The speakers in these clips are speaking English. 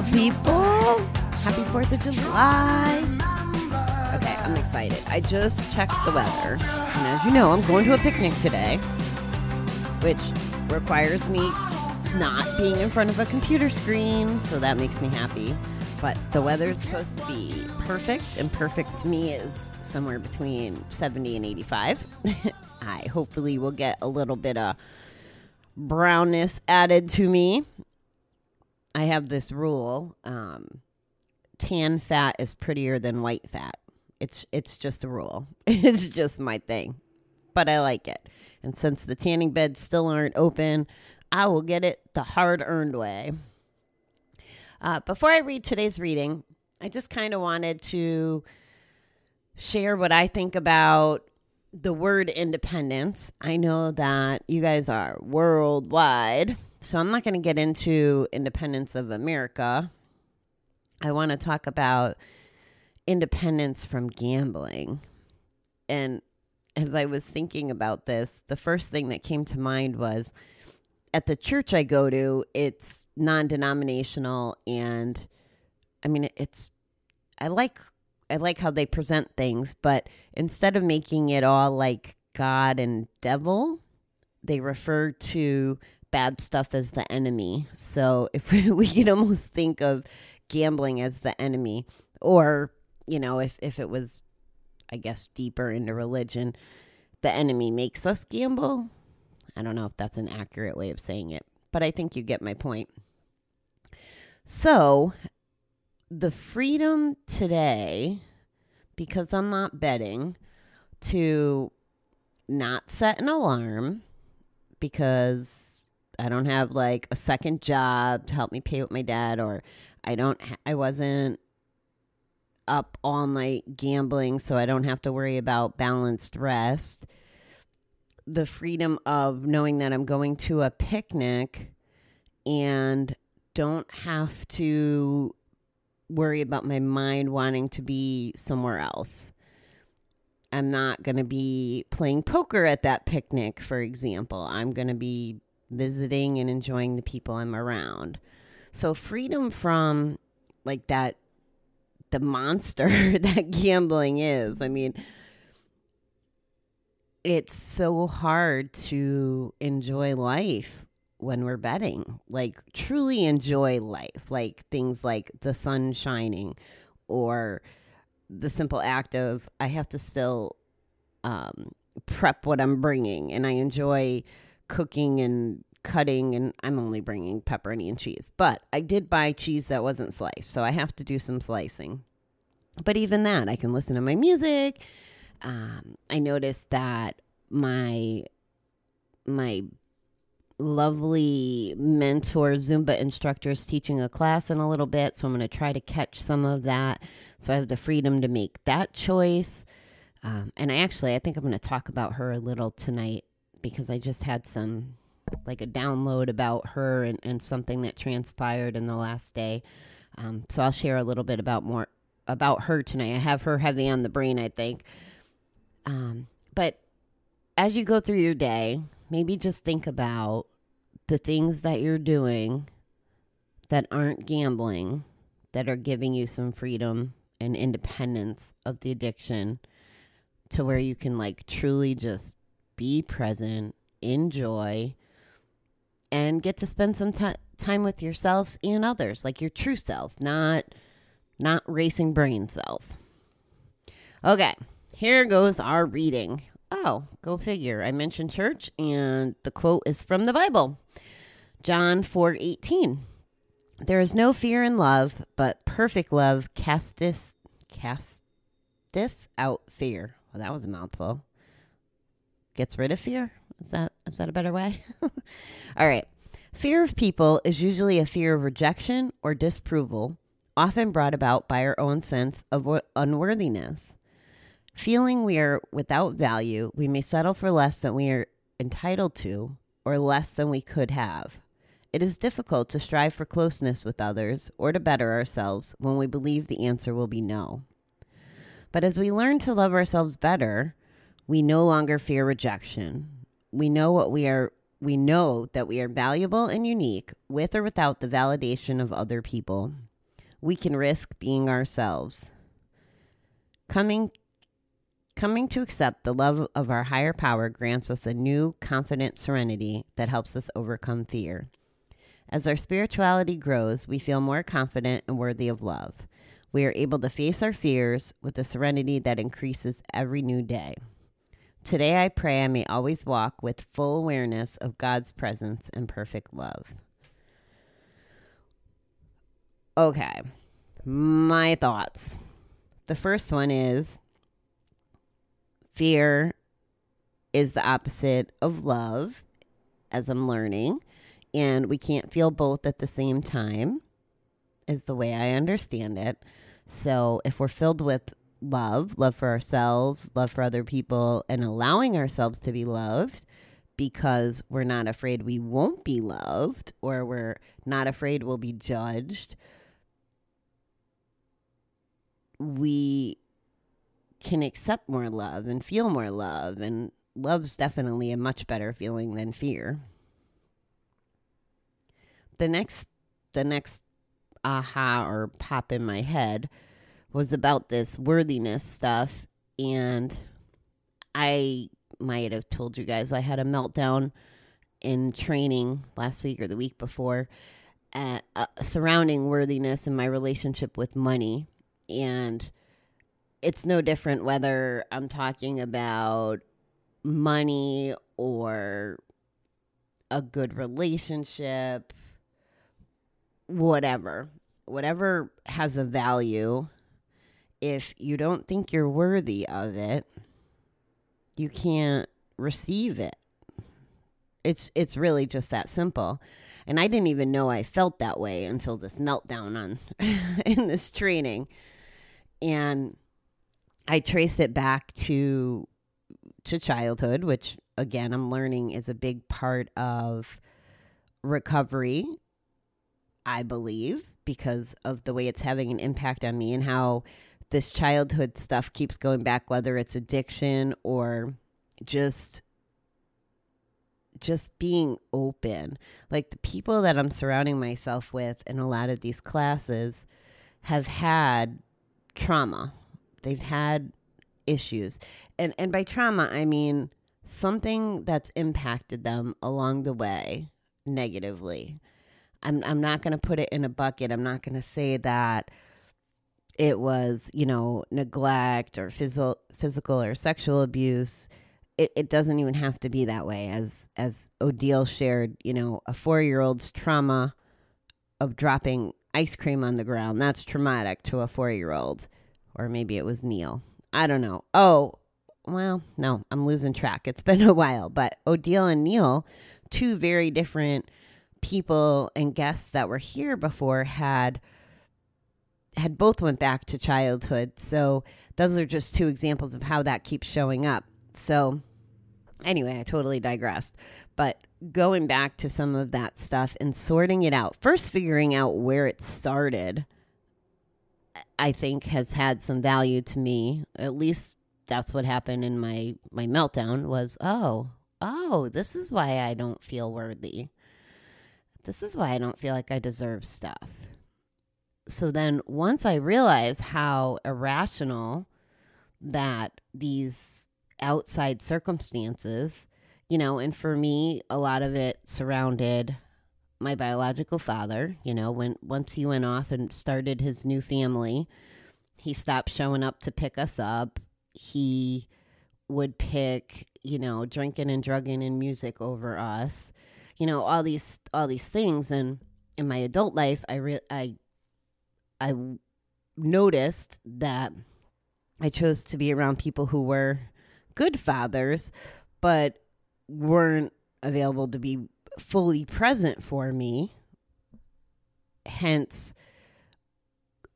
beautiful people. Happy 4th of July. Okay, I'm excited. I just checked the weather. And as you know, I'm going to a picnic today, which requires me not being in front of a computer screen, so that makes me happy. But the weather's supposed to be perfect, and perfect to me is somewhere between 70 and 85. I hopefully will get a little bit of brownness added to me. I have this rule um, tan fat is prettier than white fat. It's it's just a rule. It's just my thing. But I like it. And since the tanning beds still aren't open, I will get it the hard-earned way. Uh, before I read today's reading, I just kind of wanted to share what I think about the word independence. I know that you guys are worldwide, so I'm not going to get into independence of America. I want to talk about independence from gambling. And as I was thinking about this, the first thing that came to mind was at the church I go to, it's non denominational. And I mean, it's, I like, I like how they present things, but instead of making it all like God and devil, they refer to bad stuff as the enemy. So if we, we could almost think of gambling as the enemy, or you know, if if it was, I guess, deeper into religion, the enemy makes us gamble. I don't know if that's an accurate way of saying it, but I think you get my point. So, the freedom today, because I'm not betting, to not set an alarm because I don't have like a second job to help me pay with my dad, or I don't, ha- I wasn't up all night gambling, so I don't have to worry about balanced rest. The freedom of knowing that I'm going to a picnic and don't have to worry about my mind wanting to be somewhere else. I'm not going to be playing poker at that picnic, for example. I'm going to be visiting and enjoying the people I'm around. So, freedom from like that, the monster that gambling is. I mean, it's so hard to enjoy life when we're betting. Like, truly enjoy life. Like, things like the sun shining or the simple act of I have to still um, prep what I'm bringing, and I enjoy cooking and cutting. And I'm only bringing pepperoni and cheese, but I did buy cheese that wasn't sliced, so I have to do some slicing. But even that, I can listen to my music. Um, I noticed that my my lovely mentor Zumba instructors teaching a class in a little bit, so I'm going to try to catch some of that. So I have the freedom to make that choice. Um, and I actually, I think I'm going to talk about her a little tonight because I just had some, like a download about her and, and something that transpired in the last day. Um, so I'll share a little bit about more about her tonight. I have her heavy on the brain, I think. Um, but as you go through your day, maybe just think about the things that you're doing that aren't gambling, that are giving you some freedom and independence of the addiction to where you can like truly just be present, enjoy, and get to spend some ti time with yourself and others, like your true self, not not racing brain self. Okay, here goes our reading. Oh, go figure. I mentioned church and the quote is from the Bible. John 4:18. There is no fear in love, but perfect love casteth casteth out fear. Well, that was a mouthful. Gets rid of fear? Is that is that a better way? All right. Fear of people is usually a fear of rejection or disapproval, often brought about by our own sense of unworthiness. Feeling we are without value, we may settle for less than we are entitled to or less than we could have. It is difficult to strive for closeness with others or to better ourselves when we believe the answer will be no. But as we learn to love ourselves better, we no longer fear rejection we know what we are we know that we are valuable and unique with or without the validation of other people. We can risk being ourselves. Coming coming to accept the love of our higher power grants us a new confident serenity that helps us overcome fear. As our spirituality grows, we feel more confident and worthy of love. We are able to face our fears with a serenity that increases every new day. Today, I pray I may always walk with full awareness of God's presence and perfect love. Okay, my thoughts. The first one is fear is the opposite of love, as I'm learning, and we can't feel both at the same time, is the way I understand it. So, if we're filled with love, love for ourselves, love for other people, and allowing ourselves to be loved because we're not afraid we won't be loved or we're not afraid we'll be judged, we can accept more love and feel more love. And love's definitely a much better feeling than fear. The next, the next aha or pop in my head was about this worthiness stuff. And I might have told you guys I had a meltdown in training last week or the week before uh, uh, surrounding worthiness and my relationship with money. And it's no different whether I'm talking about money or a good relationship, whatever. Whatever has a value if you don't think you're worthy of it, you can't receive it. It's it's really just that simple. And I didn't even know I felt that way until this meltdown on in this training. And I traced it back to to childhood, which again I'm learning is a big part of recovery, I believe, because of the way it's having an impact on me and how this childhood stuff keeps going back, whether it's addiction or just just being open. Like the people that I'm surrounding myself with in a lot of these classes have had trauma. They've had issues. And and by trauma I mean something that's impacted them along the way negatively. I'm I'm not going to put it in a bucket. I'm not going to say that it was, you know, neglect or physical physical or sexual abuse. It, it doesn't even have to be that way. As as Odile shared, you know, a four year old's trauma of dropping ice cream on the ground, that's traumatic to a four year old. Or maybe it was Neil. I don't know. Oh, well, no, I'm losing track. It's been a while. But Odile and Neil, two very different people and guests that were here before, had had both went back to childhood. So those are just two examples of how that keeps showing up. So anyway, I totally digressed. But going back to some of that stuff and sorting it out, first figuring out where it started, I think has had some value to me. At least that's what happened in my my meltdown was, oh, oh, this is why I don't feel worthy. This is why I don't feel like I deserve stuff so then once I realized how irrational that these outside circumstances, you know, and for me, a lot of it surrounded my biological father, you know, when once he went off and started his new family, he stopped showing up to pick us up. He would pick, you know, drinking and drugging and music over us. You know, all these all these things and in my adult life, I re- I I noticed that I chose to be around people who were good fathers, but weren't available to be fully present for me. Hence,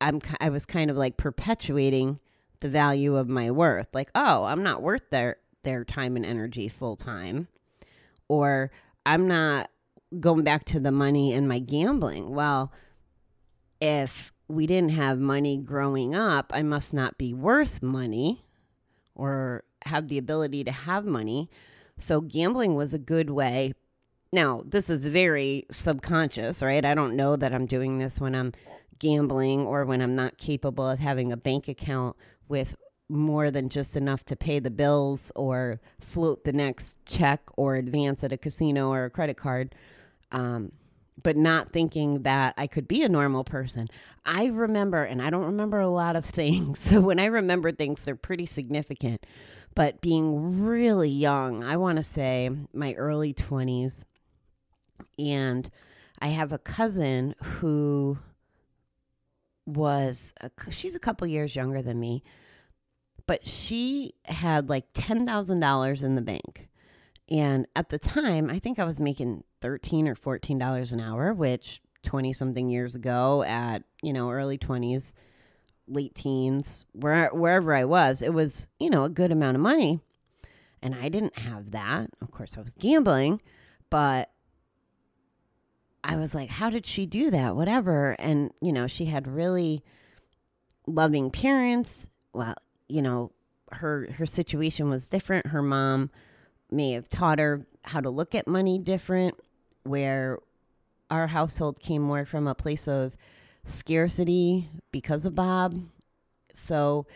I'm I was kind of like perpetuating the value of my worth. Like, oh, I'm not worth their their time and energy full time, or I'm not going back to the money and my gambling. Well, if we didn't have money growing up, I must not be worth money or have the ability to have money. So gambling was a good way. Now, this is very subconscious, right? I don't know that I'm doing this when I'm gambling or when I'm not capable of having a bank account with more than just enough to pay the bills or float the next check or advance at a casino or a credit card. Um, but not thinking that I could be a normal person. I remember, and I don't remember a lot of things. So when I remember things, they're pretty significant. But being really young, I want to say my early 20s, and I have a cousin who was, a, she's a couple years younger than me, but she had like $10,000 in the bank. And at the time, I think I was making 13 or $14 an hour, which 20 something years ago at, you know, early 20s, late teens, where, wherever I was, it was, you know, a good amount of money. And I didn't have that. Of course, I was gambling, but I was like, how did she do that? Whatever. And, you know, she had really loving parents. Well, you know, her her situation was different. Her mom may have taught her how to look at money different, where our household came more from a place of scarcity because of Bob. So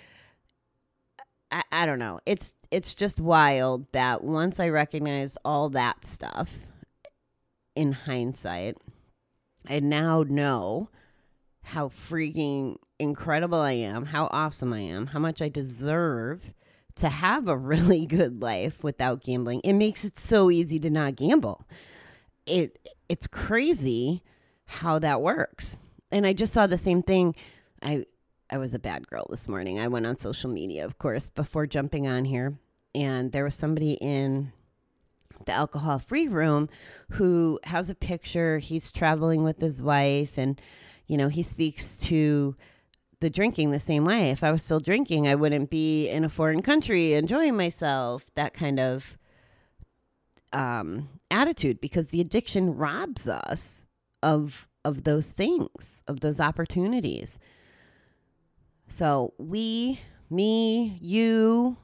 I, I don't know. It's it's just wild that once I recognized all that stuff in hindsight, I now know how freaking incredible I am, how awesome I am, how much I deserve to have a really good life without gambling. It makes it so easy to not gamble. It it's crazy how that works. And I just saw the same thing. I I was a bad girl this morning. I went on social media, of course, before jumping on here, and there was somebody in the alcohol free room who has a picture. He's traveling with his wife, and you know, he speaks to the drinking the same way. If I was still drinking, I wouldn't be in a foreign country enjoying myself. That kind of um, attitude, because the addiction robs us of of those things, of those opportunities. So we, me, you,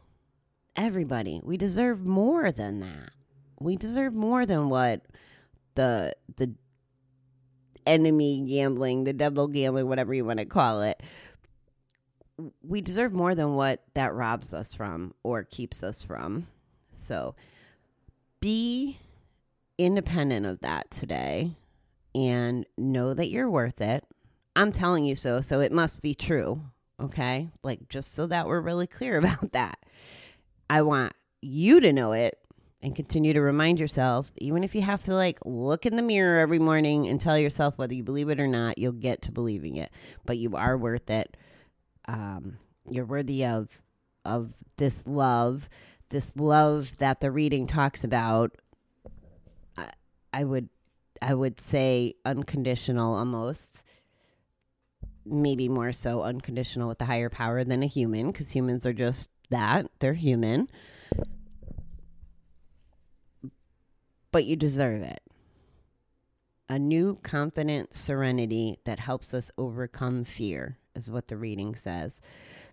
everybody, we deserve more than that. We deserve more than what the the enemy gambling, the devil gambling, whatever you want to call it. We deserve more than what that robs us from or keeps us from. So be independent of that today and know that you're worth it. I'm telling you so, so it must be true. Okay. Like, just so that we're really clear about that. I want you to know it and continue to remind yourself, even if you have to like look in the mirror every morning and tell yourself whether you believe it or not, you'll get to believing it. But you are worth it. Um, you're worthy of of this love, this love that the reading talks about. I, I would I would say unconditional almost. Maybe more so unconditional with the higher power than a human, because humans are just that. They're human. But you deserve it. A new confident serenity that helps us overcome fear is what the reading says.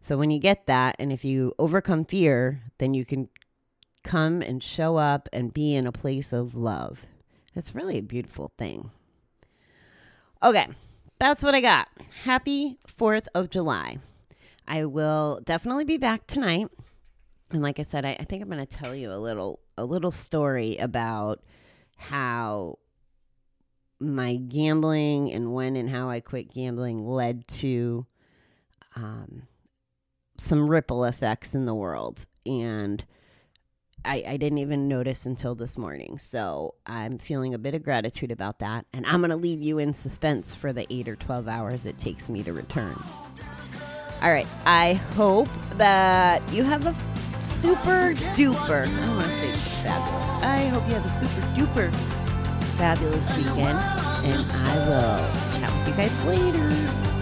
So when you get that, and if you overcome fear, then you can come and show up and be in a place of love. It's really a beautiful thing. Okay, that's what I got. Happy 4th of July. I will definitely be back tonight. And like I said, I, I think I'm going to tell you a little a little story about how my gambling and when and how I quit gambling led to um, some ripple effects in the world. And I, I didn't even notice until this morning. So I'm feeling a bit of gratitude about that. And I'm going to leave you in suspense for the eight or 12 hours it takes me to return. All right. I hope that you have a super duper, I want to say fabulous. I hope you have a super duper fabulous weekend. And I will chat with you guys later.